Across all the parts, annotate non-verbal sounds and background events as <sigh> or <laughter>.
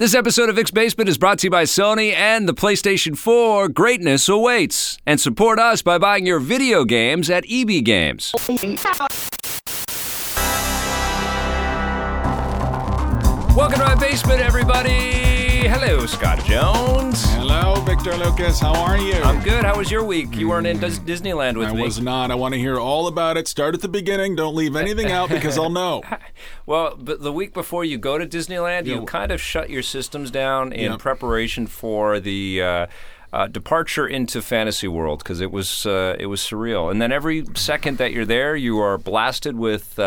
This episode of Vic's Basement is brought to you by Sony and the PlayStation 4. Greatness awaits. And support us by buying your video games at EB Games. Welcome to my basement, everybody. Scott Jones. Hello, Victor Lucas. How are you? I'm good. How was your week? You weren't in Dis- Disneyland with I me. I was not. I want to hear all about it. Start at the beginning. Don't leave anything out because I'll know. <laughs> Well, but the week before you go to Disneyland, you kind of shut your systems down in Yeah. preparation for the uh, uh, departure into fantasy world because it was uh, it was surreal. And then every second that you're there, you are blasted with.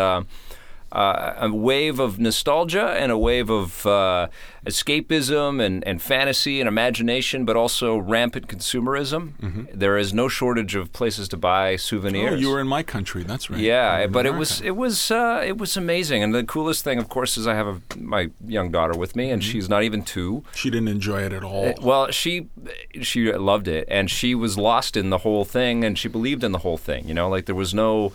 Uh, uh, a wave of nostalgia and a wave of uh, escapism and, and fantasy and imagination, but also rampant consumerism. There is no shortage of places to buy souvenirs. Mm-hmm. Oh, you were in my country. That's right. Yeah, but it was it was uh, it was amazing, and the coolest thing, of course, is I have a, my young daughter with me, and Mm-hmm. she's not even two. She didn't enjoy it at all. Well, she she loved it, and she was lost in the whole thing, and she believed in the whole thing. You know, like there was no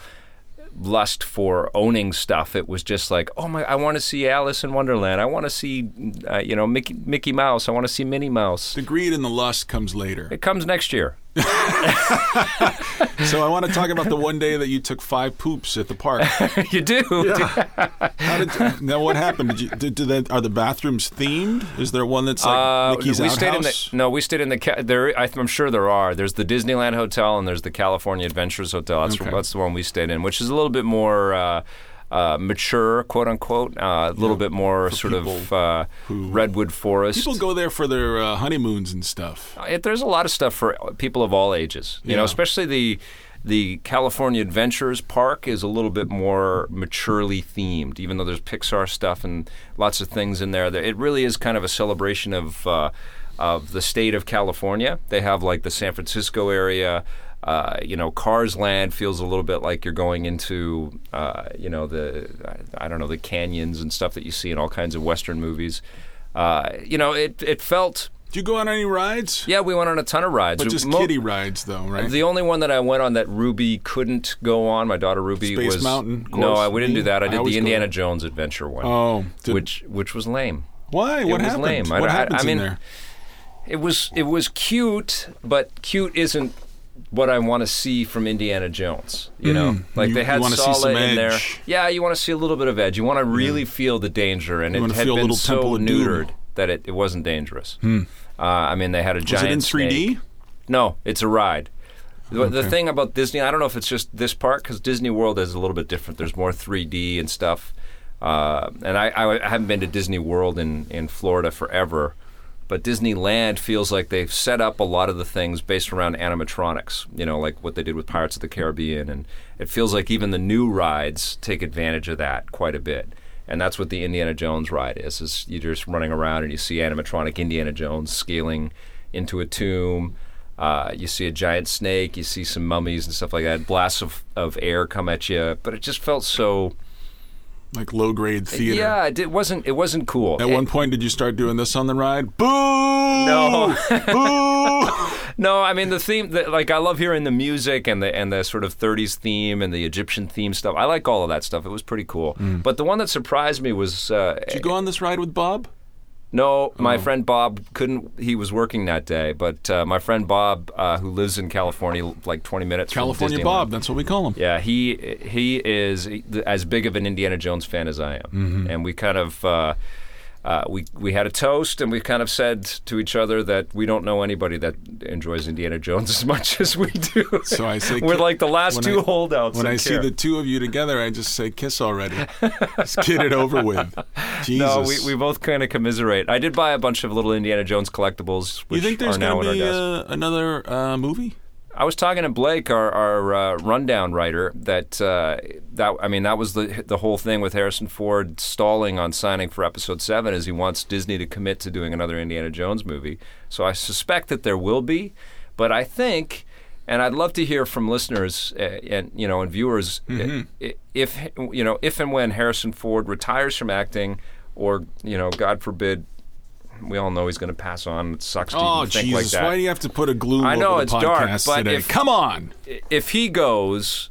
lust for owning stuff. It was just like, oh my, I want to see Alice in Wonderland. I want to see, uh, you know, Mickey Mickey Mouse. I want to see Minnie Mouse. the greed and the lust comes later. It comes next year. So I want to talk about the one day that you took five poops at the park. <laughs> you do. How did, now, what happened? Did you? Did, did that, are the bathrooms themed? Is there one that's like Uh, Mickey's we outhouse? stayed in the no. We stayed in the there. I, I'm sure there are. There's the Disneyland Hotel and there's the California Adventures Hotel. That's Okay. that's the one we stayed in, which is a little bit more uh, uh, mature, quote unquote. Uh, a little bit more sort of uh, redwood forest. People go there for their uh, honeymoons and stuff. It, there's a lot of stuff for people of all ages. You know, especially the the California Adventures Park is a little bit more maturely themed. Even though there's Pixar stuff and lots of things in there, it really is kind of a celebration of uh, of the state of California. They have like the San Francisco area. Uh, you know, Cars Land feels a little bit like you're going into, uh, you know, the I, I don't know the canyons and stuff that you see in all kinds of Western movies. Uh, you know, it it felt. Did you go on any rides? Yeah, we went on a ton of rides. But just Mo- kiddie rides, though, right? The only one that I went on that Ruby couldn't go on, my daughter Ruby Space was Mountain, of No. I, we didn't do that. I I did always the Indiana. Jones adventure one, oh, did- which which was lame. why? What was happened? lame. I- What I- happens I mean- in there? It was it was cute, but cute isn't what I want to see from Indiana Jones. You know, like Mm. You- they had Sallah in there. Yeah, you want to see a little bit of edge. You want to really feel the danger, and You it had been so Temple of Doom. Hmm. neutered that it, it wasn't dangerous. Uh, I mean, they had a giant. Was it in 3D? snake. No, it's a ride. The, the thing about Disney, I don't know if it's just this part because Disney World is a little bit different. There's more 3D and stuff. Uh, and I, I haven't been to Disney World in, in Florida forever, but Disneyland feels like they've set up a lot of the things based around animatronics. You know, like what they did with Pirates of the Caribbean, and it feels like even the new rides take advantage of that quite a bit. And that's what the Indiana Jones ride is. Is you're just running around and you see animatronic Indiana Jones scaling into a tomb. Uh, you see a giant snake. You see some mummies and stuff like that. Blasts of, of air come at you, but it just felt so. Like low grade theater. Yeah, it, wasn't. It wasn't cool. At It- one point, did you start doing this on the ride? Boo! No. Boo! <laughs> No, I mean the theme. The, like I love hearing the music and the and the sort of 30s theme and the Egyptian theme stuff. I like all of that stuff. It was pretty cool. But the one that surprised me was uh, Did you go on this ride with Bob? No. My Oh. friend Bob couldn't. He was working that day. But uh, my friend Bob, uh, who lives in California, like 20 minutes California Bob, that's what we call him. Yeah, he he is as big of an Indiana Jones fan as I am, Mm-hmm. and we kind of uh, uh, we we had a toast, and we kind of said to each other that we don't know anybody that enjoys Indiana Jones <laughs> as much as we do. So I say, we're like the last two I- holdouts. When I see the two of you together, I just say kiss already. Let's get it over with. Jesus. <laughs> no, we, we both kind of commiserate. I did buy a bunch of little Indiana Jones collectibles, you think there's going to be uh, another uh, movie? I was talking to Blake, our, our uh, rundown writer, that uh, that I mean that was the the whole thing with Harrison Ford stalling on signing for Episode Seven, is he wants Disney to commit to doing another Indiana Jones movie. So I suspect that there will be, but I think, and I'd love to hear from listeners uh, and you know and viewers uh, i if you know if and when Harrison Ford retires from acting, or you know God forbid. We all know he's going to pass on. It sucks oh, to Oh, even think Jesus. like that. Why do you have to put a gloom I know it's the dark, but today? if- Come on. if he goes,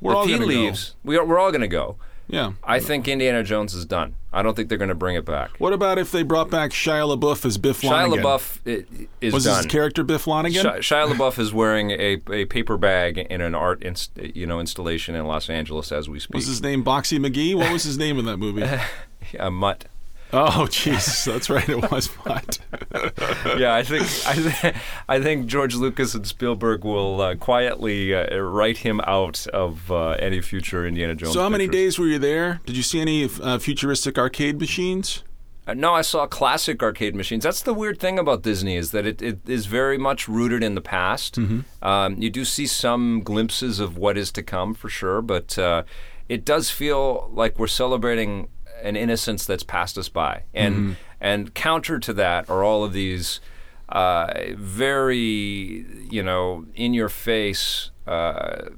We're all if he gonna leaves, we are, we're all going to go. Yeah. I think Indiana Jones is done. I don't think they're going to bring it back. What about if they brought back Shia LaBeouf as Biff Shia Lonigan? LaBeouf i- is was done. his character Biff Lonigan? Shia, Shia LaBeouf is wearing a, a paper bag in an art inst, you know installation in Los Angeles as we speak. was his name Boxy McGee? What was his name in that movie? <laughs> a mutt. Oh, <laughs> Jesus, that's right. It was Mutt. <laughs> yeah, I think I, th- I think George Lucas and Spielberg will uh, quietly uh, write him out of uh, any future Indiana Jones. so, how many pictures. days were you there? Did you see any uh, futuristic arcade machines? Uh, no, I saw classic arcade machines. That's the weird thing about Disney is that it, it is very much rooted in the past. Um, you do see some glimpses of what is to come for sure, but uh, it does feel like we're celebrating an innocence that's passed us by. And and counter to that are all of these uh, very you know in your face. Uh,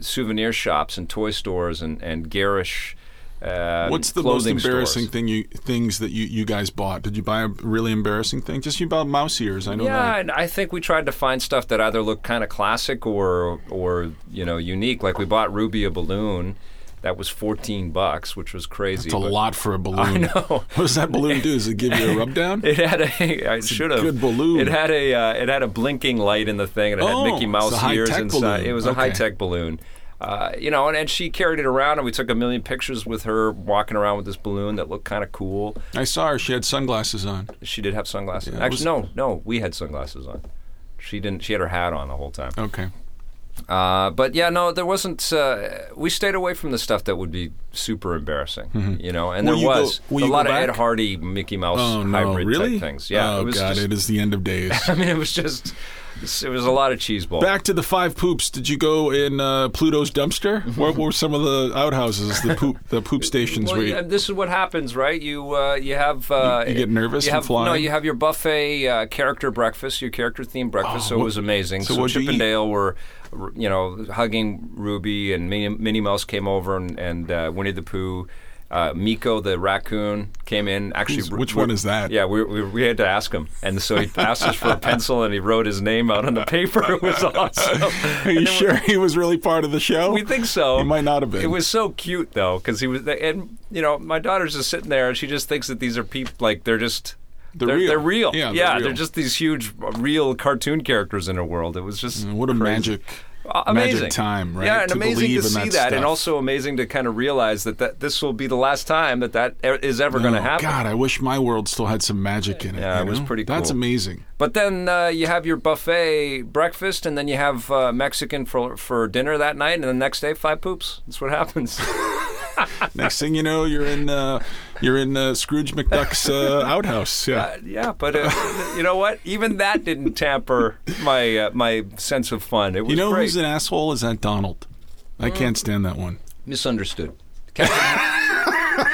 souvenir shops and toy stores and, and garish uh, What's the most embarrassing stores. thing you things that you, you guys bought? Did you buy a really embarrassing thing? Just you bought mouse ears. I know Yeah, that. and I think we tried to find stuff that either looked kind of classic or or you know unique. Like we bought Ruby a balloon that was fourteen bucks, which was crazy. It's a lot for a <laughs> balloon. I know. <laughs> What does that balloon do? Does it give you a <laughs> rub down? It had a. I should have. good balloon. It had a. Uh, it had a blinking light in the thing, and it Oh, had Mickey Mouse ears inside. balloon. It was a Okay. high tech balloon. Uh, you know, and, and she carried it around, and we took a million pictures with her walking around with this balloon that looked kind of cool. I saw her. She had sunglasses on. She did have sunglasses. Yeah, Actually, no, no, we had sunglasses on. She didn't. She had her hat on the whole time. Okay. Uh, but yeah, no, there wasn't. Uh, we stayed away from the stuff that would be super embarrassing, you know. And Will there you go- was a lot of Ed Hardy, Mickey Mouse Oh no! hybrid Really? type things. Yeah, Oh it was God! just- it is the end of days. <laughs> I mean, it was just. It was a lot of cheese balls. Back to the five poops. Did you go in uh, Pluto's dumpster? What were some of the outhouses, the poop, the poop stations? Well, where you, yeah, this is what happens, right? You uh, you have uh, You- you get nervous You and have fly? no. You have your buffet uh, character breakfast, your character themed breakfast. Oh, so it was amazing. so So, Chip and Dale were, you know, hugging Ruby, and Minnie, Minnie Mouse came over, and, and uh, Winnie the Pooh. Uh, Meeko the raccoon came in. Actually, Who's- which one is that? Yeah, we, we, we had to ask him, and so he asked us for a pencil, and he wrote his name out on the paper. <laughs> It was awesome. <laughs> Are you sure he was really part of the show? We think so. He might not have been. It was so cute though, because he was, and you know, my daughter's just sitting there, and she just thinks that these are people, like they're just. They're they're, real. They're real. Yeah, they're yeah, real. they're just these huge, real cartoon characters in a world. It was just What a crazy. magic, amazing magic time, right? Yeah, and To amazing to see that that, and also amazing to kind of realize that, that this will be the last time that that is ever going to Oh, happen. God, I wish my world still had some magic in it. Yeah, it was know? pretty That's amazing. But then uh, you have your buffet breakfast, and then you have uh, Mexican for for dinner that night, and the next day five poops. That's what happens. <laughs> <laughs> Next thing you know, you're in uh, you're in uh, Scrooge McDuck's uh, <laughs> outhouse. Yeah. Uh, yeah, but uh, you know what? Even that didn't tamper my uh, my sense of fun. It was you know great. who's an asshole? Is that Donald? I can't stand that one. Misunderstood. Captain, <laughs>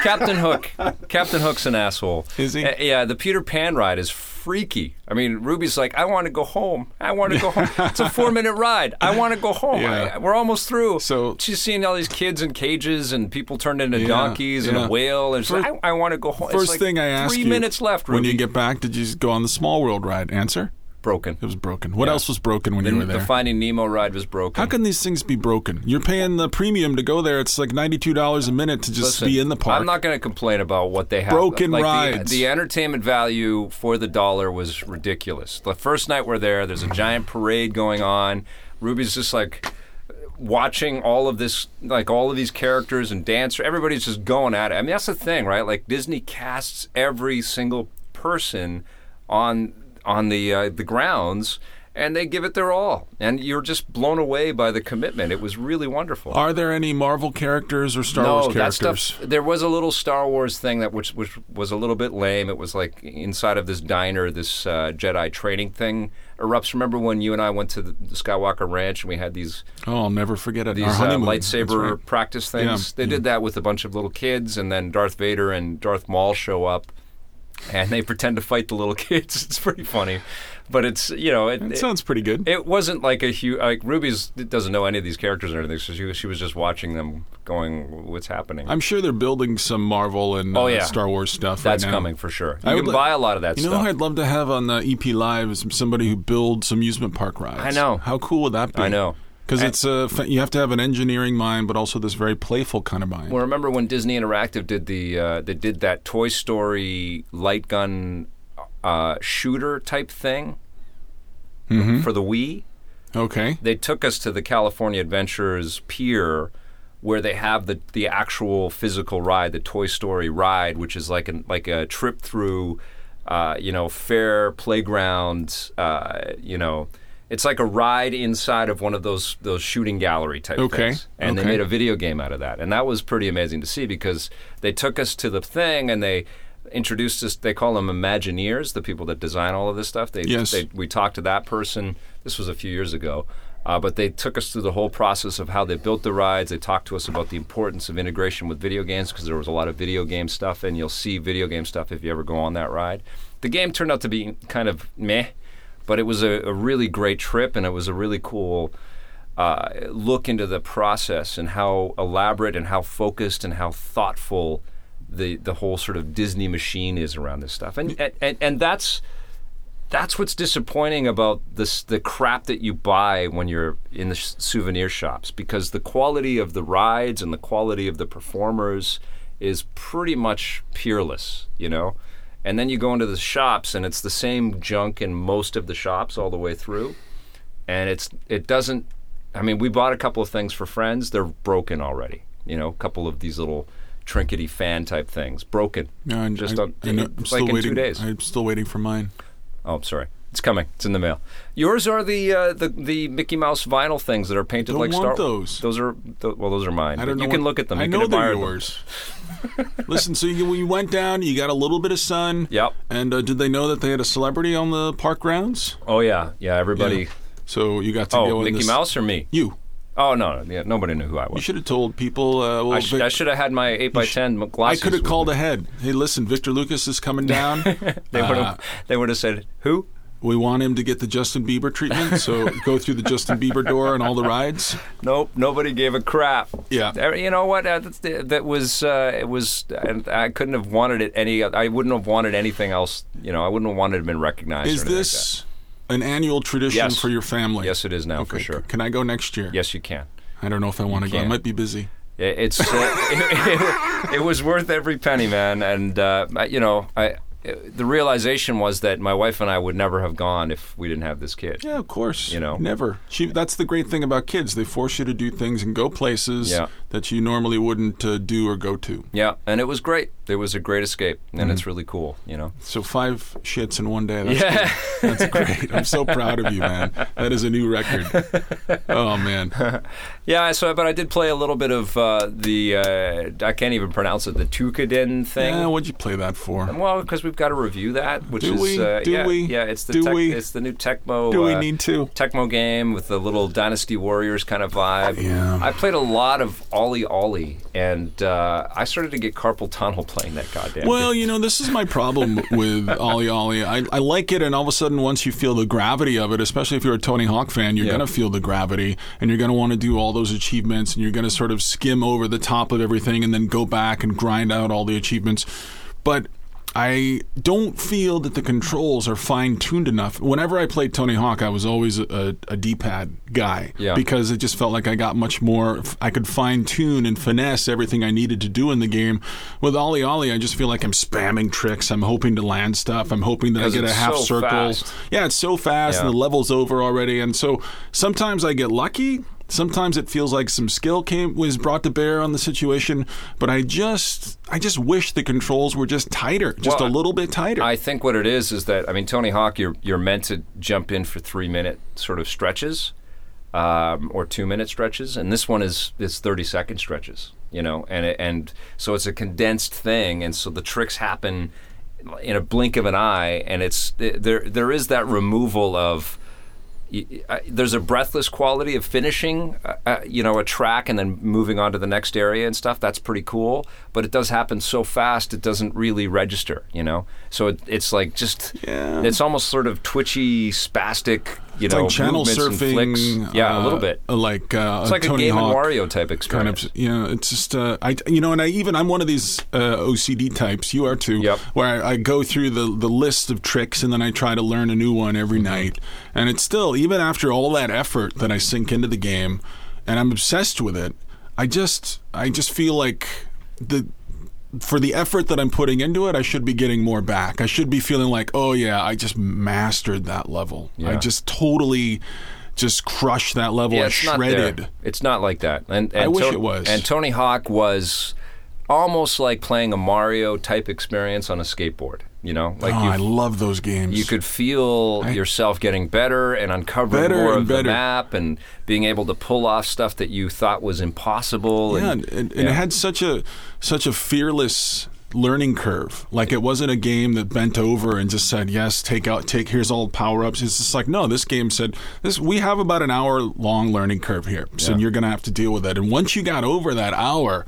Captain Hook. Captain Hook's an asshole. Is he? Uh, yeah, the Peter Pan ride is freaky. I mean, Ruby's like, I want to go home. I want to go home. <laughs> It's a four minute ride. I want to go home. Yeah. I- we're almost through. So- she's seeing all these kids in cages and people turned into Yeah, donkeys and a whale. And First- like, I, I want to go home. First it's like thing I ask three you, minutes left. when you get back, did you go on the Small World ride? Answer: broken. It was broken. What Yeah. else was broken when The, you were there? the? Finding Nemo ride was broken. How can these things be broken? You're paying the premium to go there. It's like ninety-two dollars a minute to just Listen, be in the park. I'm not going to complain about what they have. Broken like rides. The, the entertainment value for the dollar was ridiculous. The first night we're there, there's a giant parade going on. Ruby's just like watching all of this, like all of these characters and dancer. Everybody's just going at it. I mean, that's the thing, right? Like Disney casts every single person on on the uh, the grounds. And they give it their all, and you're just blown away by the commitment. It was really wonderful. Are there any Marvel characters or Star no, Wars that stuff. There was a little Star Wars thing that which which was a little bit lame. It was like inside of this diner, this uh, Jedi training thing erupts. Remember when you and I went to the, Skywalker Ranch and we had these Oh, I'll never forget it. these uh, lightsaber right. practice things? Yeah, They did that with a bunch of little kids, and then Darth Vader and Darth Maul show up. And they pretend to fight the little <laughs> kids. It's pretty funny, but it's you know it, it- sounds pretty good. it wasn't like a huge like Ruby's doesn't know any of these characters or anything, so she was- she was just watching them, going, "What's happening?" I'm sure they're building some Marvel and Oh, uh, yeah. Star Wars stuff. That's right now. coming for sure. You I would can li- buy a lot of that You know stuff. who I'd love to have on the EP Live is somebody who builds amusement park rides. I know. How cool would that be? I know. Because it's a you have to have an engineering mind, but also this very playful kind of mind. Well, remember when Disney Interactive did the uh, they did that Toy Story light gun uh, shooter type thing for the Wii? okay, They took us to the California Adventures pier where they have the the actual physical ride, the Toy Story ride, which is like an like a trip through, uh, you know, fair playground. Uh, you know, it's like a ride inside of one of those those shooting gallery type Okay, things, and okay. they made a video game out of that, and that was pretty amazing to see because they took us to the thing and they introduced us. They call them Imagineers, the people that design all of this stuff. They, Yes. they we talked to that person. This was a few years ago. Uh, but they took us through the whole process of how they built the rides. They talked to us about the importance of integration with video games because there was a lot of video game stuff, and you'll see video game stuff if you ever go on that ride. The game turned out to be kind of meh, but it was a, a really great trip, and it was a really cool uh, look into the process and how elaborate and how focused and how thoughtful the the whole sort of Disney machine is around this stuff. And and, and, that's that's what's disappointing about this the crap that you buy when you're in the sh- souvenir shops because the quality of the rides and the quality of the performers is pretty much peerless, you know. And then you go into the shops and it's the same junk in most of the shops all the way through. And it's it doesn't I mean, we bought a couple of things for friends, they're broken already. You know, a couple of these little trinkety fan type things, broken. No, I- just I- on- I know- like still in waiting. two days. I'm still waiting for mine. Oh, I'm sorry. It's coming. It's in the mail. Yours are the uh, the the Mickey Mouse vinyl things that are painted Don't like want Star. those. Those are th- well, those are mine. I don't know. you can look at them. I You know can they're them. yours. <laughs> Listen, so you, when you went down, you got a little bit of sun. Yep. And uh, did they know that they had a celebrity on the park grounds? Oh yeah, yeah. Everybody. Yeah. So you got to Oh, go in Mickey this- Mouse or me? You. Oh no, no, yeah, nobody knew who I was. You was. should have told people. Uh, well, I, sh- Vic- I should have had my eight by ten I glasses. could have with called ahead. Hey, listen, Victor Lucas is coming down. <laughs> They would Uh, have. they would have said who? We want him to get the Justin Bieber treatment, so <laughs> go through the Justin Bieber door and all the rides. Nope. Nobody gave a crap. Yeah. You know what? Uh, that was. Uh, it was. and I couldn't have wanted it any. I wouldn't have wanted anything else. You know, I wouldn't have wanted to have been recognized. Is or anything like this an annual tradition Yes. for your family? Yes, it is now for sure. Can I go next year? Yes, you can. I don't know if I want to go. I might be busy. It- It's uh, <laughs> it, it was worth every penny, man. And uh, you know, I the realization was that my wife and I would never have gone if we didn't have this kid. Yeah, of course. You know. never. She, that's the great thing about kids. They force you to do things and go places Yeah. That you normally wouldn't uh, do or go to. Yeah, and it was great. It was a great escape, and Mm-hmm. it's really cool. You know. So five shits in one day. That's Yeah. good. That's great. I'm so proud of you, man. That is a new record. Oh man. <laughs> Yeah, so but I did play a little bit of uh, the uh, I can't even pronounce it the Toukiden thing. Yeah, what'd you play that for? well, because we've got to review that, which Do is we? Uh, Do yeah, we? yeah, it's the Do tech, we? it's the new Tecmo. Do we uh, need to? Tecmo game with the little Dynasty Warriors kind of vibe. Yeah. I played a lot of OlliOlli, and uh, I started to get carpal tunnel playing that goddamn. Well, game. you know, this is my problem <laughs> with OlliOlli. I, I like it, and all of a sudden, once you feel the gravity of it, especially if you're a Tony Hawk fan, you're Yeah. going to feel the gravity, and you're going to want to do all those achievements, and you're going to sort of skim over the top of everything and then go back and grind out all the achievements. But I don't feel that the controls are fine tuned enough. Whenever I played Tony Hawk, I was always a, a D pad guy Yeah. because it just felt like I got much more. I could fine tune and finesse everything I needed to do in the game. With OlliOlli, I just feel like I'm spamming tricks. I'm hoping to land stuff. I'm hoping that I get a half so circle. fast. Yeah, it's so fast and Yeah. the level's over already. And so sometimes I get lucky. Sometimes it feels like some skill came was brought to bear on the situation, but I just I just wish the controls were just tighter, just Well, a little bit tighter. I think what it is is that I mean Tony Hawk, you're you're meant to jump in for three minute sort of stretches, um, or two minute stretches, and this one is is thirty second stretches. You know, and it, and so it's a condensed thing, and so the tricks happen in a blink of an eye, and it's there. There is that removal of. There's a breathless quality of finishing, uh, uh, you know, a track and then moving on to the next area and stuff. That's pretty cool, but it does happen so fast it doesn't really register, you know. So it, it's like just, Yeah. it's almost sort of twitchy, spastic, you It's know like channel surfing. Yeah, uh, a little bit. Like uh, It's like Tony a Game Hawk and Wario type kind experience. of you know it's just uh, I you know and I even I'm one of these uh, OCD types you are too Yep. where I, I go through the the list of tricks and then I try to learn a new one every Mm-hmm. night and it's still even after all that effort that I sink into the game and I'm obsessed with it I just I just feel like the for the effort that I'm putting into it, I should be getting more back. I should be feeling like, oh yeah, I just mastered that level. I just totally just crushed that level. Yeah, I it's not shredded. there. It's not like that. And, and I wish Ton- it was. And Tony Hawk was almost like playing a Mario type experience on a skateboard. You know, like oh, I love those games. you could feel yourself getting better and uncovering Better more of the map and being able to pull off stuff that you thought was impossible. yeah, and, and, and, it had such a such a fearless learning curve. Like it wasn't a game that bent over and just said, "Yes, take out, take here's all power ups." It's just like, no, this game said, "This we have about an hour long learning curve here, so Yeah. you're gonna have to deal with it." And once you got over that hour.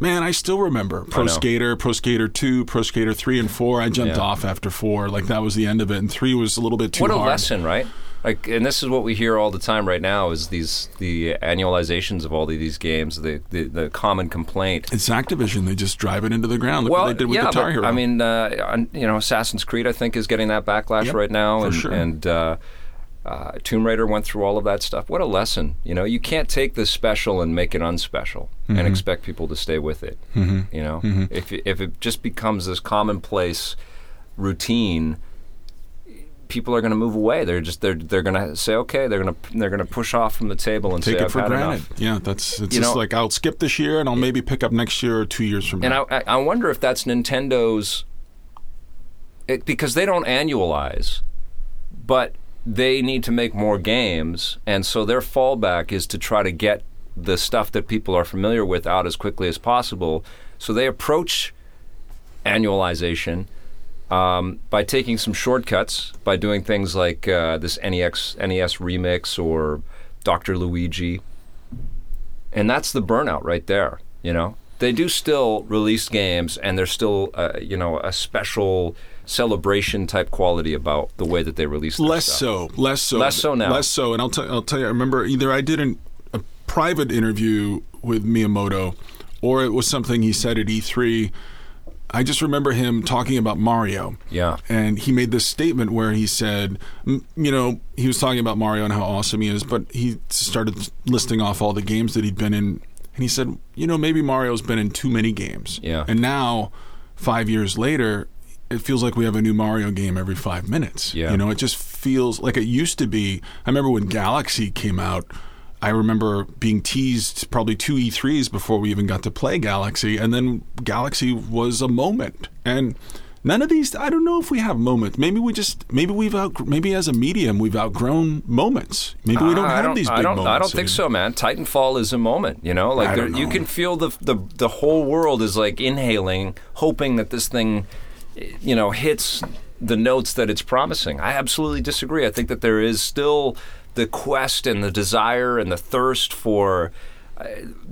Man, I still remember Pro. Skater, Pro Skater 2, Pro Skater 3 and 4. I jumped Yeah. off after 4. Like that was the end of it and 3 was a little bit too hard. what a hard. lesson, right? Like, and this is what we hear all the time right now: is these the annualizations of all of these games. The the, the common complaint It's Activision. They just drive it into the ground. Look well, what they did with yeah, Guitar but, Hero. I mean, uh, you know, Assassin's Creed, I think, is getting that backlash Yep, right now, for and, sure. and uh, uh, Tomb Raider went through all of that stuff. What a lesson! You know, you can't take this special and make it unspecial Mm-hmm. and expect people to stay with it. You know, if it- if it just becomes this commonplace routine. People are going to move away. They're just they're they're going to say okay. They're going to they're going to push off from the table and take say it for granted. enough. Yeah, that's it's You just know- like I'll skip this year and I'll maybe pick up next year or two years from And now. I, I I wonder if that's Nintendo's, it, because they don't annualize, but they need to make more games, and so their fallback is to try to get the stuff that people are familiar with out as quickly as possible. So they approach annualization um, by taking some shortcuts, by doing things like uh, this NEX NES remix or Dr. Luigi, and that's the burnout right there. You know, they do still release games, and there's still uh, you know a special celebration type quality about the way that they release. Their less stuff. so, less so, Less so now. Less so, and I'll tell I'll tell you. I remember either I did an, a private interview with Miyamoto, or it was something he said at E3. I just remember him talking about Mario. Yeah. And he made this statement where he said, you know, he was talking about Mario and how awesome he is, but he started listing off all the games that he'd been in. And he said, you know, maybe Mario's been in too many games. Yeah. And now, five years later, it feels like we have a new Mario game every five minutes. Yeah. You know, it just feels like it used to be. I remember when Galaxy came out. I remember being teased probably two E3s before we even got to play Galaxy, and then Galaxy was a moment. And none of these, I don't know if we have moments. Maybe we just, maybe we've out, maybe as a medium we've outgrown moments. Maybe we don't I have these big I don't, moments. I don't think so, man. Titanfall is a moment, you know. Like there, don't you can feel the, the the whole world is like inhaling, hoping that this thing, you know, hits the notes that it's promising. I absolutely disagree. I think that there is still the quest and the desire and the thirst for uh,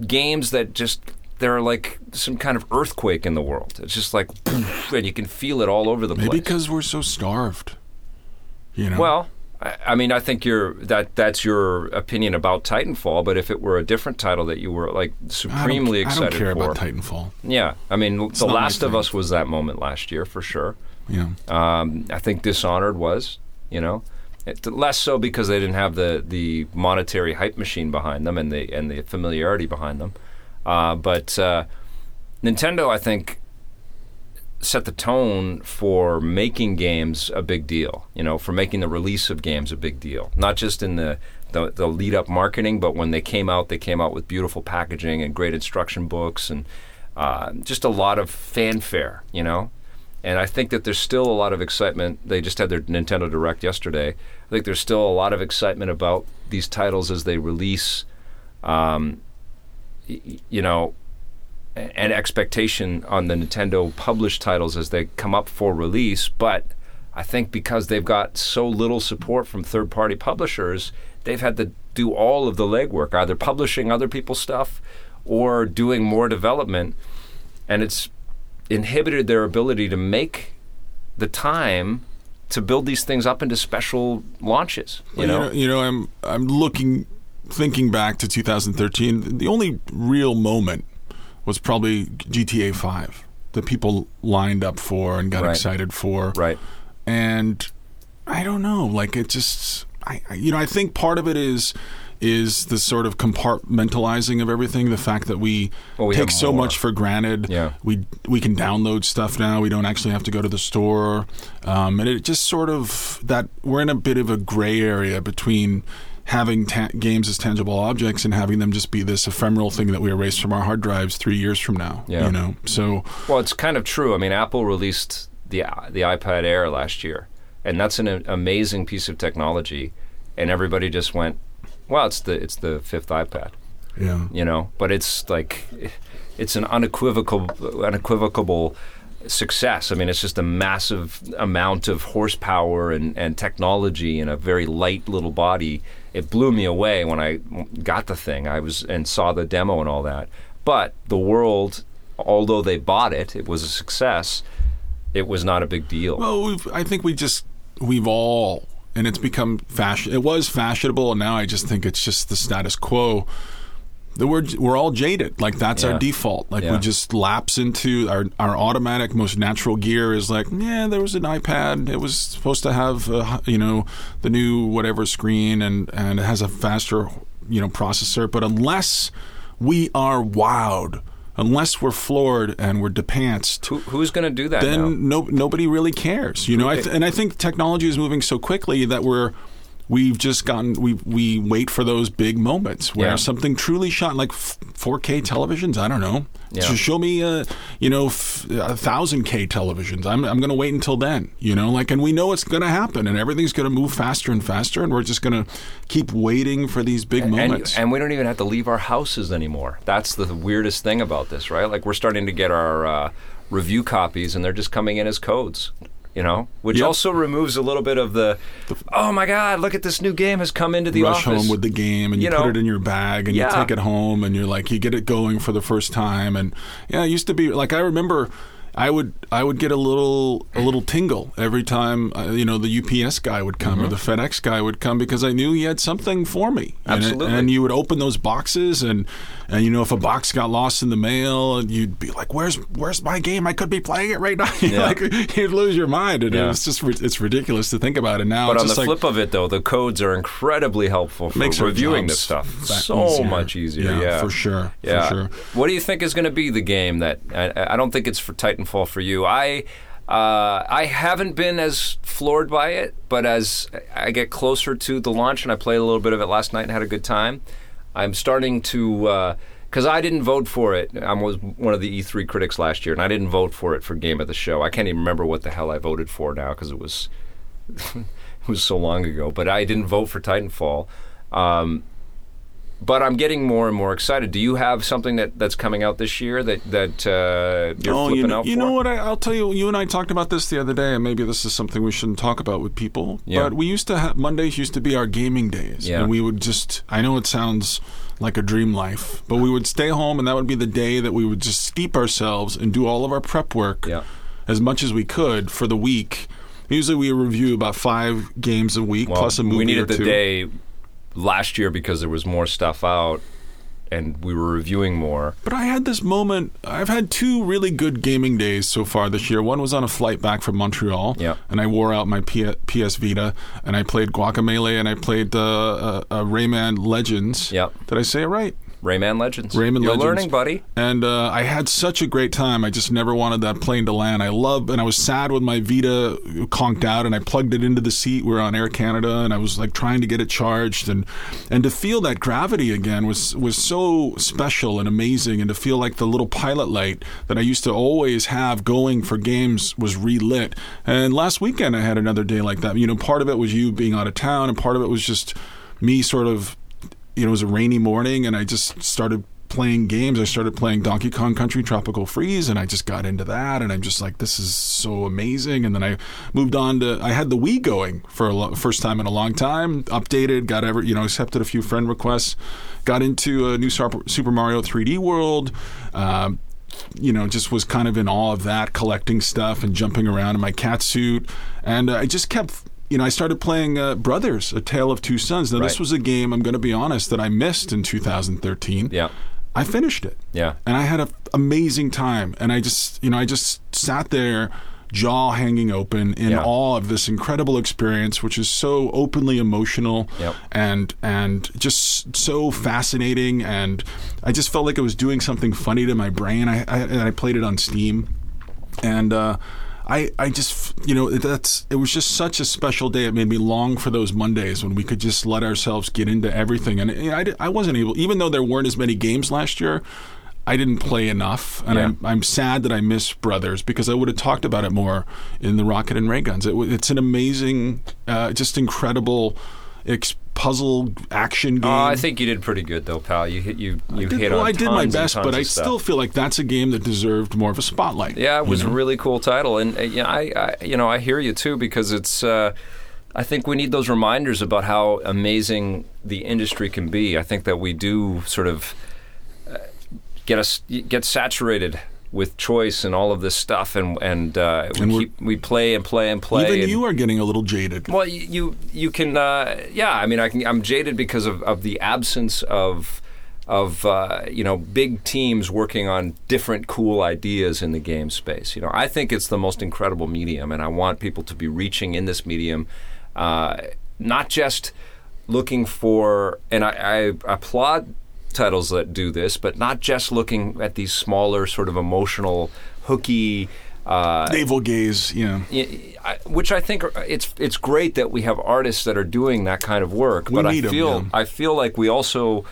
games that just they're like some kind of earthquake in the world. It's just like, <laughs> and you can feel it all over the Maybe place. because we're so starved. You know. Well, I, I mean, I think you're that that's your opinion about Titanfall. But if it were a different title that you were like I supremely I excited don't care for, about Titanfall. yeah, I mean, The Last of. Us was that moment last year for sure. Yeah. Um, I think Dishonored was, you know, it, less so because they didn't have the the monetary hype machine behind them and the and the familiarity behind them. Uh, but uh, Nintendo, I think, set the tone for making games a big deal. You know, for making the release of games a big deal, not just in the the, the lead up marketing, but when they came out, they came out with beautiful packaging and great instruction books and uh, just a lot of fanfare. You know, and I think that there's still a lot of excitement. They just had their Nintendo Direct yesterday. I think there's still a lot of excitement about these titles as they release. Um, y- you know, a- and expectation on the Nintendo published titles as they come up for release. But I think because they've got so little support from third party publishers, they've had to do all of the legwork, either publishing other people's stuff or doing more development. And it's inhibited their ability to make the time to build these things up into special launches. You Well, know, you know, I'm I'm looking, thinking back to 2013. The only real moment was probably GTA 5 that people lined up for and got Right. excited for. right? and I don't know, like it just, I, I- you know, I think part of it is is the sort of compartmentalizing of everything. The fact that we, Well, we take so much for granted. Yeah. we we can download stuff now. We don't actually have to go to the store, um, and it just sort of that we're in a bit of a gray area between. Having ta- games as tangible objects and having them just be this ephemeral thing that we erase from our hard drives three years from now. Yeah. You know, so Well, it's kind of true. I mean, Apple released the the iPad Air last year, and that's an amazing piece of technology, and everybody just went, "Well, it's the it's the fifth iPad," yeah. you know. But it's like, it's an unequivocal unequivocal success. I mean, it's just a massive amount of horsepower and, and technology in a very light little body. It blew me away when I got the thing. I was and saw the demo and all that. But the world, although they bought it, it was a success. It was not a big deal. Well, I think we just we've all, and it's become fashion. It was fashionable, and now I just think it's just the status quo. The word we're all jaded. Like that's Yeah. our default. Like Yeah. we just lapse into our our automatic, most natural gear is like, yeah, there was an iPad. It was supposed to have, uh, you know, the new whatever screen, and and it has a faster, you know, processor. But unless we are wowed, unless we're floored and we're depantsed, Who, who's going to do that then now? no, nobody really cares. You know, I th- and I think technology is moving so quickly that we're we've just gotten we we wait for those big moments where Yeah. something truly shot like 4K televisions. I don't know. Yeah. So show me, uh, you know, a thousand K televisions. I'm I'm going to wait until then. You know, like, and we know it's going to happen, and everything's going to move faster and faster, and we're just going to keep waiting for these big And, moments. and we don't even have to leave our houses anymore. That's the weirdest thing about this, right? Like we're starting to get our uh, review copies, and they're just coming in as codes. You know, which Yep. also removes a little bit of the, oh my God, look at this new game has come into the rush office. home with the game and you, You put it in your bag and yeah. you take it home and you're like you get it going for the first time and yeah it used to be like I remember I would I would get a little a little tingle every time uh, you know the UPS guy would come or the FedEx guy would come because I knew he had something for me And it- Absolutely. and you would open those boxes and and you know if a box got lost in the mail you'd be like where's where's my game I could be playing it right now <laughs> Yeah. like you'd lose your mind and Yeah. it's just it's ridiculous to think about it now But on the like, flip of it, though, the codes are incredibly helpful for makes reviewing this stuff. So easier. much easier. Yeah, for sure. Yeah. For sure. What do you think is going to be the game that I, I don't think it's for Titanfall for you? I uh, I haven't been as floored by it, but as I get closer to the launch and I played a little bit of it last night and had a good time, I'm starting to. because I didn't vote for it. I was one of the E3 critics last year, and I didn't vote for it for Game of the Show. I can't even remember what the hell I voted for now because it was <laughs> it was so long ago. But I didn't vote for Titanfall. Um, but I'm getting more and more excited. Do you have something that, that's coming out this year that that uh, you're oh, flipping you know, out you for? know what? I, I'll tell you. You and I talked about this the other day, and maybe this is something we shouldn't talk about with people. Yeah. But we used to have Mondays used to be our gaming days, Yeah. and we would just. I know it sounds like a dream life, but we would stay home, and that would be the day that we would just steep ourselves and do all of our prep work Yeah. as much as we could for the week. Usually, we review about five games a week Well, plus a movie we needed or the two. day last year because there was more stuff out, and we were reviewing more. But I had this moment. I've had two really good gaming days so far this year. One was on a flight back from Montreal, Yeah. and I wore out my P- PS Vita, and I played Guacamelee, and I played uh, uh, uh, Rayman Legends. Yep. Did I say it right? Rayman Legends. Rayman You're Legends. learning, buddy. And uh, I had such a great time. I just never wanted that plane to land. I love, and I was sad when my Vita conked out, and I plugged it into the seat. We were on Air Canada, and I was like trying to get it charged, and and to feel that gravity again was was so special and amazing, and to feel like the little pilot light that I used to always have going for games was relit. And last weekend I had another day like that. You know, part of it was you being out of town, and part of it was just me sort of you know, it was a rainy morning and I just started playing games. I started playing Donkey Kong Country Tropical Freeze and I just got into that and I'm just like, this is so amazing. And then I moved on to, I had the Wii going for a lo- first time in a long time, updated, got ever, you know, accepted a few friend requests, got into a new Super Mario 3D World. Um, you know, just was kind of in awe of that, collecting stuff and jumping around in my cat suit, and uh, I just kept. You know, I started playing uh, Brothers: A Tale of Two Sons. Now, this was a game I'm going to be honest that I missed in 2013. Yeah. I finished it Yeah. and I had an amazing time. And I just, you know, I just sat there, jaw hanging open, in Yeah. awe of this incredible experience, which is so openly emotional Yep. and and just so fascinating. And I just felt like I was doing something funny to my brain. I I, and I played it on Steam, and. uh I, I just you know that's it was just such a special day. It made me long for those Mondays when we could just let ourselves get into everything. And I, I wasn't able, even though there weren't as many games last year, I didn't play enough, and Yeah. I'm I'm sad that I miss Brothers because I would have talked about it more in the Rocket and Ray Guns. It, it's an amazing, uh, just incredible, ex- puzzle action game. Oh, I think you did pretty good though, pal. You hit you you I did, hit well, on I did my best, but I stuff. still feel like that's a game that deserved more of a spotlight. Yeah, it you was know? a really cool title, and uh, yeah, I, I you know I hear you too because it's. Uh, I think we need those reminders about how amazing the industry can be. I think that we do sort of uh, get us get saturated with choice and all of this stuff, and and, uh, we And keep we play and play and play. Even and, you are getting a little jaded. well, you you, you can uh, yeah. I mean, I can. I'm jaded because of, of the absence of of uh, you know big teams working on different cool ideas in the game space. You know, I think it's the most incredible medium, and I want people to be reaching in this medium, uh, not just looking for. And I, I applaud titles that do this, but not just looking at these smaller, sort of emotional, hooky. Uh, Naval gaze, yeah. y- I- which I think it's it's great that we have artists that are doing that kind of work. We but I feel yeah. I feel like we also,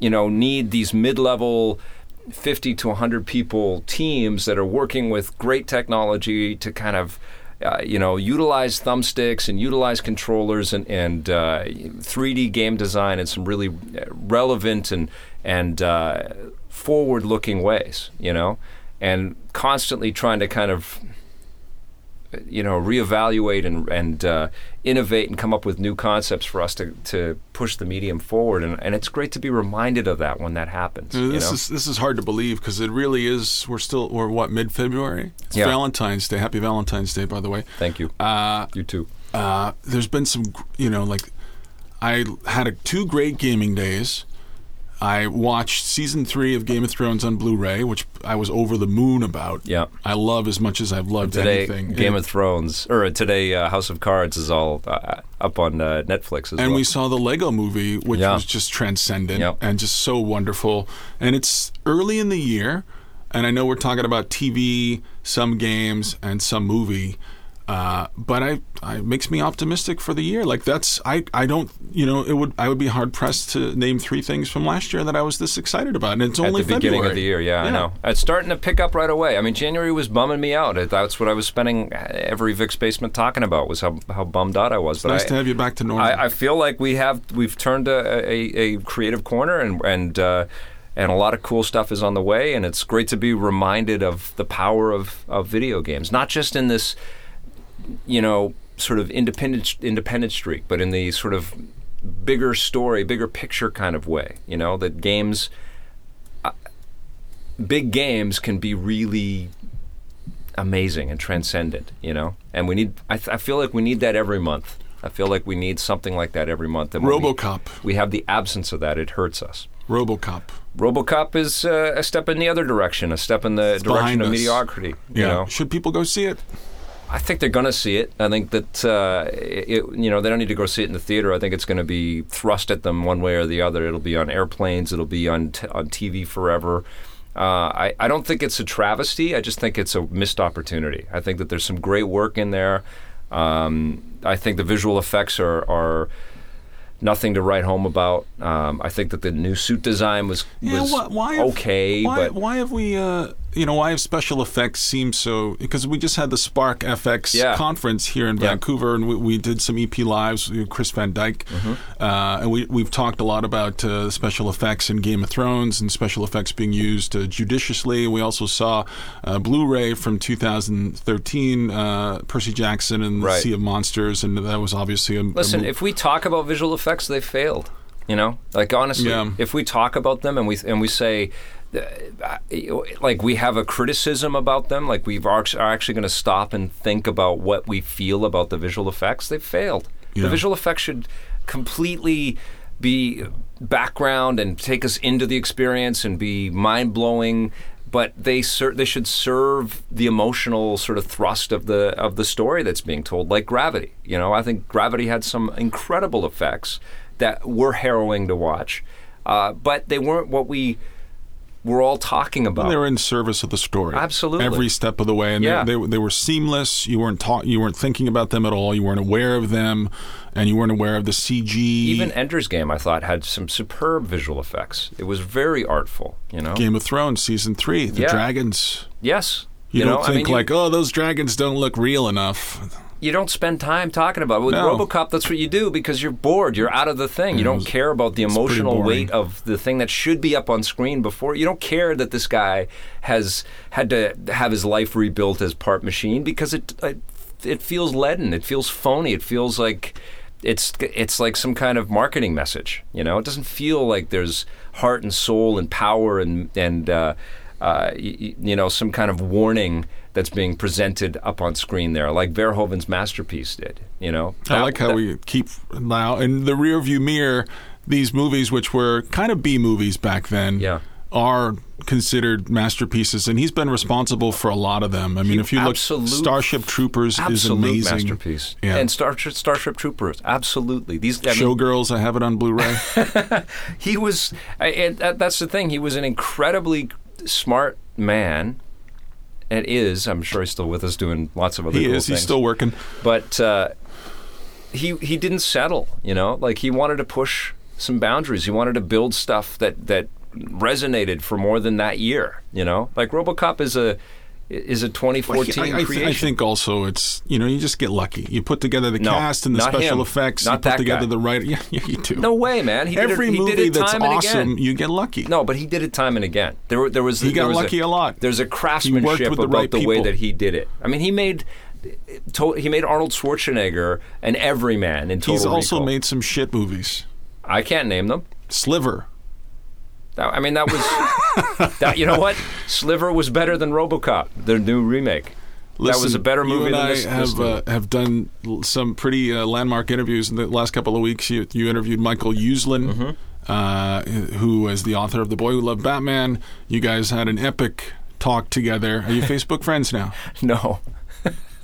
you know, need these mid-level. 50 to 100 people teams that are working with great technology to kind of uh, you know utilize thumbsticks and utilize controllers and, and uh, 3D game design in some really uh, relevant and and uh, forward-looking ways you know? And constantly trying to kind of you know reevaluate and and uh, innovate and come up with new concepts for us to, to push the medium forward and, and it's great to be reminded of that when that happens you this know? is this is hard to believe because it really is. We're still we're what mid February. It's Yeah. Valentine's Day. Happy Valentine's Day, by the way. thank you Uh, you too uh, there's been some, you know, like I had a, two great gaming days. I watched season three of Game of Thrones on Blu-ray, which I was over the moon about. yeah I love as much as I've loved today anything. Game and, of Thrones or today uh, House of Cards is all uh, up on uh, Netflix as and well we saw the Lego movie, which Yeah. was just transcendent Yep. and just so wonderful. And it's early in the year, and I know we're talking about TV, some games, and some movie. Uh, but I, I it makes me optimistic for the year. Like that's I, I don't you know it would I would be hard pressed to name three things from last year that I was this excited about, and it's at only the beginning of the year. Yeah, I know. It's starting to pick up right away. I mean, January was bumming me out. That's what I was spending every Vic's basement talking about was how, how bummed out I was. But Nice I, to have you back to normal. I, I feel like we have we've turned a, a, a creative corner and and uh, and a lot of cool stuff is on the way. And it's great to be reminded of the power of, of video games, not just in this, you know, sort of independent independent streak, but in the sort of bigger story, bigger picture kind of way. You know, that games, uh, big games can be really amazing and transcendent. You know, and we need. I, th- I feel like we need that every month. I feel like we need something like that every month. And when we- RoboCop, we have the absence of that, it hurts us. RoboCop. RoboCop is uh, a step in the other direction, a step in the behind direction of us. mediocrity. You know, Should people go see it? I think they're going to see it. I think that uh, it, you know they don't need to go see it in the theater. I think it's going to be thrust at them one way or the other. It'll be on airplanes. It'll be on t- on TV forever. Uh, I, I don't think it's a travesty. I just think it's a missed opportunity. I think that there's some great work in there. Um, I think the visual effects are, are nothing to write home about. Um, I think that the new suit design was, Yeah, was why, why have, okay, Why, but why have we? Uh, you know, why have special effects seem so? Because we just had the Spark FX Yeah. conference here in Yeah. Vancouver, and we, we did some EP lives with Chris Van Dyke, Mm-hmm. uh, and we we've talked a lot about uh, special effects in Game of Thrones and special effects being used uh, judiciously. We also saw uh, Blu-ray from 2013, uh, Percy Jackson and the Right. Sea of Monsters, and that was obviously a a Listen, mo- if we talk about visual effects, they failed. You know, like honestly, Yeah. if we talk about them and we and we say uh, like we have a criticism about them, like we are actually going to stop and think about what we feel about the visual effects. They've failed. Yeah. The visual effects should completely be background and take us into the experience and be mind blowing. But they ser- they should serve the emotional sort of thrust of the of the story that's being told, like Gravity. You know, I think Gravity had some incredible effects that were harrowing to watch, uh, but they weren't what we were all talking about. They were in service of the story, Absolutely. every step of the way, and Yeah. they, they they were seamless. You weren't ta- you weren't thinking about them at all. You weren't aware of them, and you weren't aware of the CG. Even Ender's Game, I thought, had some superb visual effects. It was very artful. You know. Game of Thrones season three, the Yeah. dragons. Yes. You, know, don't I think mean, you- like, oh, those dragons don't look real enough. You don't spend time talking about it. With No. RoboCop, that's what you do because you're bored. You're out of the thing. You don't care about the emotional weight of the thing that should be up on screen before. You don't care that this guy has had to have his life rebuilt as part machine because it it, it feels leaden. It feels phony. It feels like it's it's like some kind of marketing message. You know, it doesn't feel like there's heart and soul and power and and uh, uh, y- you know some kind of warning that's being presented up on screen there, like Verhoeven's masterpiece did. You know, I That- like how that- we keep now in the rearview mirror. These movies, which were kind of B movies back then, Yeah. are considered masterpieces, and he's been responsible for a lot of them. I mean, if you look, Starship Troopers is amazing. masterpiece. Yeah. And Star, Starship Troopers, absolutely. These I mean, Showgirls, I have it on Blu-ray. <laughs> he was and that's the thing he was an incredibly smart man and is i'm sure he's still with us doing lots of other he cool is. things He's still working. but uh, he he didn't settle you know like he wanted to push some boundaries he wanted to build stuff that that resonated for more than that year you know like robocop is a is a 2014 I, I, creation I think also it's you know you just get lucky. You put together the No, cast and the special him. effects. Not you put together guy. the right. <laughs> Yeah, yeah, you do. no way man he Every did it, movie that's awesome, you get lucky. No, but he did it time and again. There, there was He got was lucky a lot. There's a craftsmanship with the about right the way that he did it. I mean, he made he made Arnold Schwarzenegger an everyman in Total He's also Recall. made some shit movies. I can't name them. Sliver. That- I mean, that was <laughs> that. You know what? Sliver was better than RoboCop, the new remake. that was a better movie you and than I this. have this uh, have done some pretty uh, landmark interviews in the last couple of weeks. You, you interviewed Michael Uslan, Mm-hmm. uh, who is the author of The Boy Who Loved Batman. You guys had an epic talk together. Are you <laughs> Facebook friends now? No. <laughs>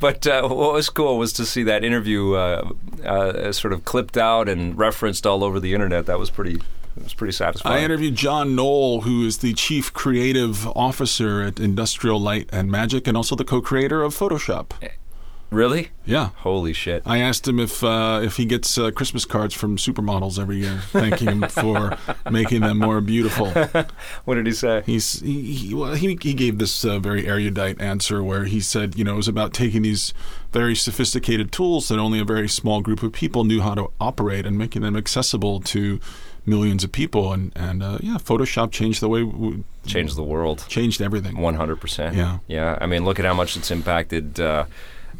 but uh, what was cool was to see that interview uh, uh, sort of clipped out and referenced all over the internet. That was pretty. It was pretty satisfying. I interviewed John Knoll, who is the chief creative officer at Industrial Light and Magic, and also the co-creator of Photoshop. really? Yeah. Holy shit! I asked him if uh, if he gets uh, Christmas cards from supermodels every year, thanking him <laughs> for making them more beautiful. <laughs> What did he say? He's he he, well, he, he gave this uh, very erudite answer where he said, you know, it was about taking these very sophisticated tools that only a very small group of people knew how to operate and making them accessible to millions of people. And and uh, yeah, Photoshop changed the way we, Changed the world. changed everything. One hundred percent. Yeah. Yeah. I mean, look at how much it's impacted. Uh,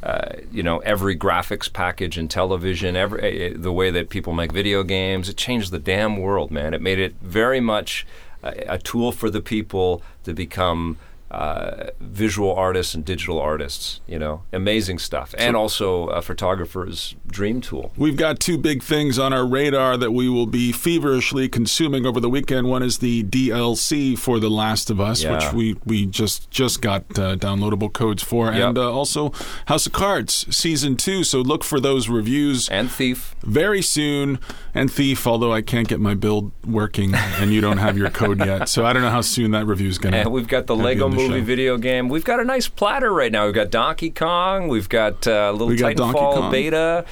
uh, you know, every graphics package in television, every uh, the way that people make video games. It changed the damn world, man. It made it very much a, a tool for the people to become. Uh, visual artists and digital artists, you know, amazing stuff, and also a photographer's dream tool. We've got two big things on our radar that we will be feverishly consuming over the weekend. One is the DLC for The Last of Us, Yeah. which we, we just just got uh, downloadable codes for, and uh, also House of Cards season two. So look for those reviews And Thief, very soon. And Thief, although I can't get my build working, and you don't have your code yet, so I don't know how soon that review is going to. And we've got the Lego Movie video game. We've got a nice platter right now. We've got Donkey Kong. We've got uh, little We got Donkey Titanfall Kong. beta.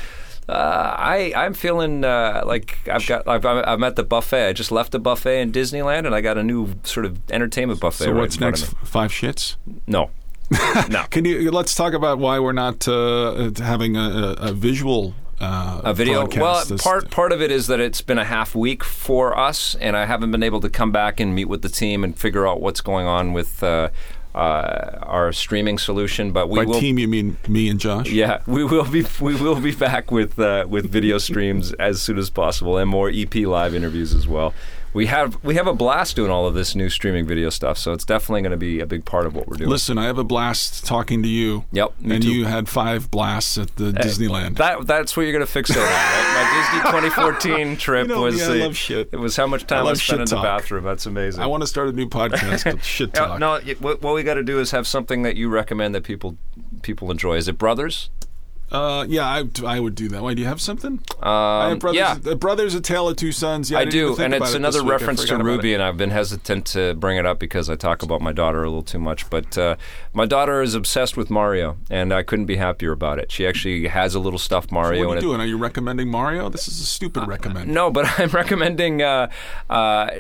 Uh, I I'm feeling uh, like I've got I've, I'm at the buffet. I just left the buffet in Disneyland, and I got a new sort of entertainment buffet. So right what's next? Five shits. No, <laughs> no. Can you let's talk about why we're not uh, having a, a visual uh, a video. Well, part part of it is that it's been a half week for us, and I haven't been able to come back and meet with the team and figure out what's going on with uh, uh, our streaming solution. But we By will. team, you mean me and Josh? Yeah, <laughs> we will be we will be back with uh, with video streams as soon as possible and more EP live interviews as well. We have we have a blast doing all of this new streaming video stuff. So it's definitely going to be a big part of what we're doing. Listen, I have a blast talking to you. Yep, me and too. you had five blasts at the eh, Disneyland. That that's what you're going to fix it on, right? My Disney <laughs> 2014 trip You know was I the-. It was how much time I, love spent in the bathroom. That's amazing. I want to start a new podcast <laughs> Shit Talk. no, what, what we got to do is have something that you recommend that people people enjoy. Is it Brothers? Uh, yeah, I, I would do that. Why do you have something? Um, I have brothers, yeah, uh, brothers, a tale of two sons. Yeah, I, I do, and it's another week. Reference to Ruby, it. and I've been hesitant to bring it up because I talk about my daughter a little too much. But uh, my daughter is obsessed with Mario, and I couldn't be happier about it. She actually has a little stuffed Mario. What are you it- doing? Are you recommending Mario? This is a stupid recommend. No, but <laughs> I'm recommending. Uh, uh,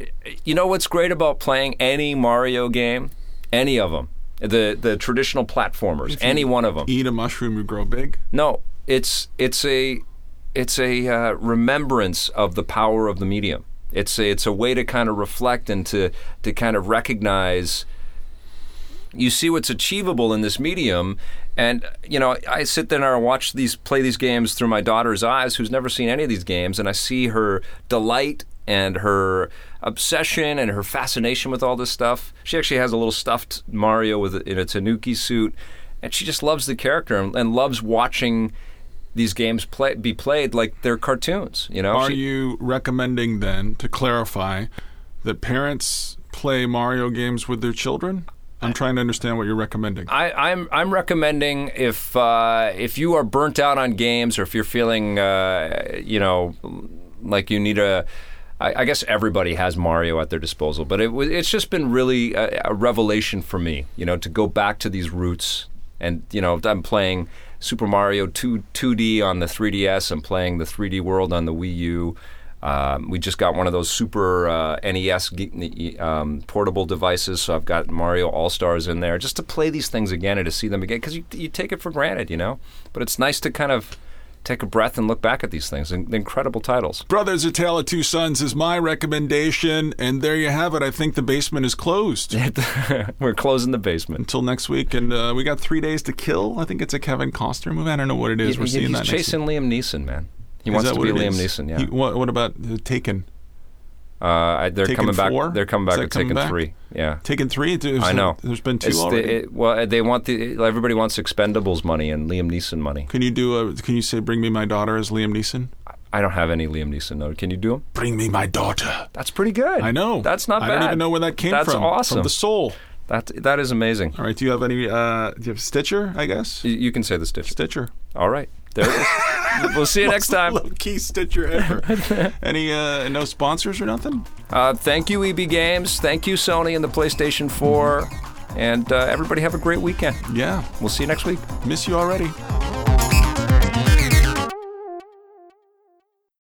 you know what's great about playing any Mario game? Any of them. The the traditional platformers, any one of them. Eat a mushroom, you grow big. No, it's it's a it's a uh, remembrance of the power of the medium. It's a, it's a way to kind of reflect and to to kind of recognize. You see what's achievable in this medium, and you know I sit there and I watch these play these games through my daughter's eyes, who's never seen any of these games, and I see her delight and her obsession and her fascination with all this stuff. She actually has a little stuffed Mario with in a Tanuki suit, and she just loves the character and, and loves watching these games play be played like they're cartoons. You know, Are She- you recommending then, to clarify, that parents play Mario games with their children? I'm trying to understand what you're recommending. I, I'm I'm recommending if uh, if you are burnt out on games or if you're feeling uh, you know like you need a I, I guess everybody has Mario at their disposal, but it it's just been really a, a revelation for me, you know, to go back to these roots and you know I'm playing Super Mario 2 2D on the 3DS. I'm playing the 3D World on the Wii U. Um, we just got one of those super uh, NES um, portable devices, so I've got Mario All Stars in there just to play these things again and to see them again because you, you take it for granted, you know. But it's nice to kind of take a breath and look back at these things. In- incredible titles. Brothers, A Tale of Two Sons is my recommendation, and there you have it. I think the basement is closed <laughs> We're closing the basement. until next week, and uh, we got three days to kill. I think it's a Kevin Costner movie. I don't know what it is. We're He- seeing he's that next chasing Liam Neeson, man. He Is wants to be Liam is? Neeson. Yeah. He- what, what about uh, Taken? Uh, they're Taken coming back. four? They're coming back with Taken back? three. Yeah. Taken three? There's, I know. There's been two It's the- already. it- well, they want the everybody wants Expendables money and Liam Neeson money. can you do a? Can you say "Bring me my daughter" as Liam Neeson? I don't have any Liam Neeson though. Can you do them? Bring me my daughter. That's pretty good. I know. That's not I bad. I don't even know where that came That's from. That's awesome. From the soul. That that is amazing. All right. Do you have any? Uh, do you have Stitcher? I guess. You, you can say the Stitcher. Stitcher. All right. There it is. <laughs> we'll see you next time. Low key Stitcher ever. <laughs> any? Uh, no sponsors or nothing? Uh, thank you, EB Games. Thank you, Sony and the PlayStation 4. And uh, everybody have a great weekend. Yeah. We'll see you next week. Miss you already.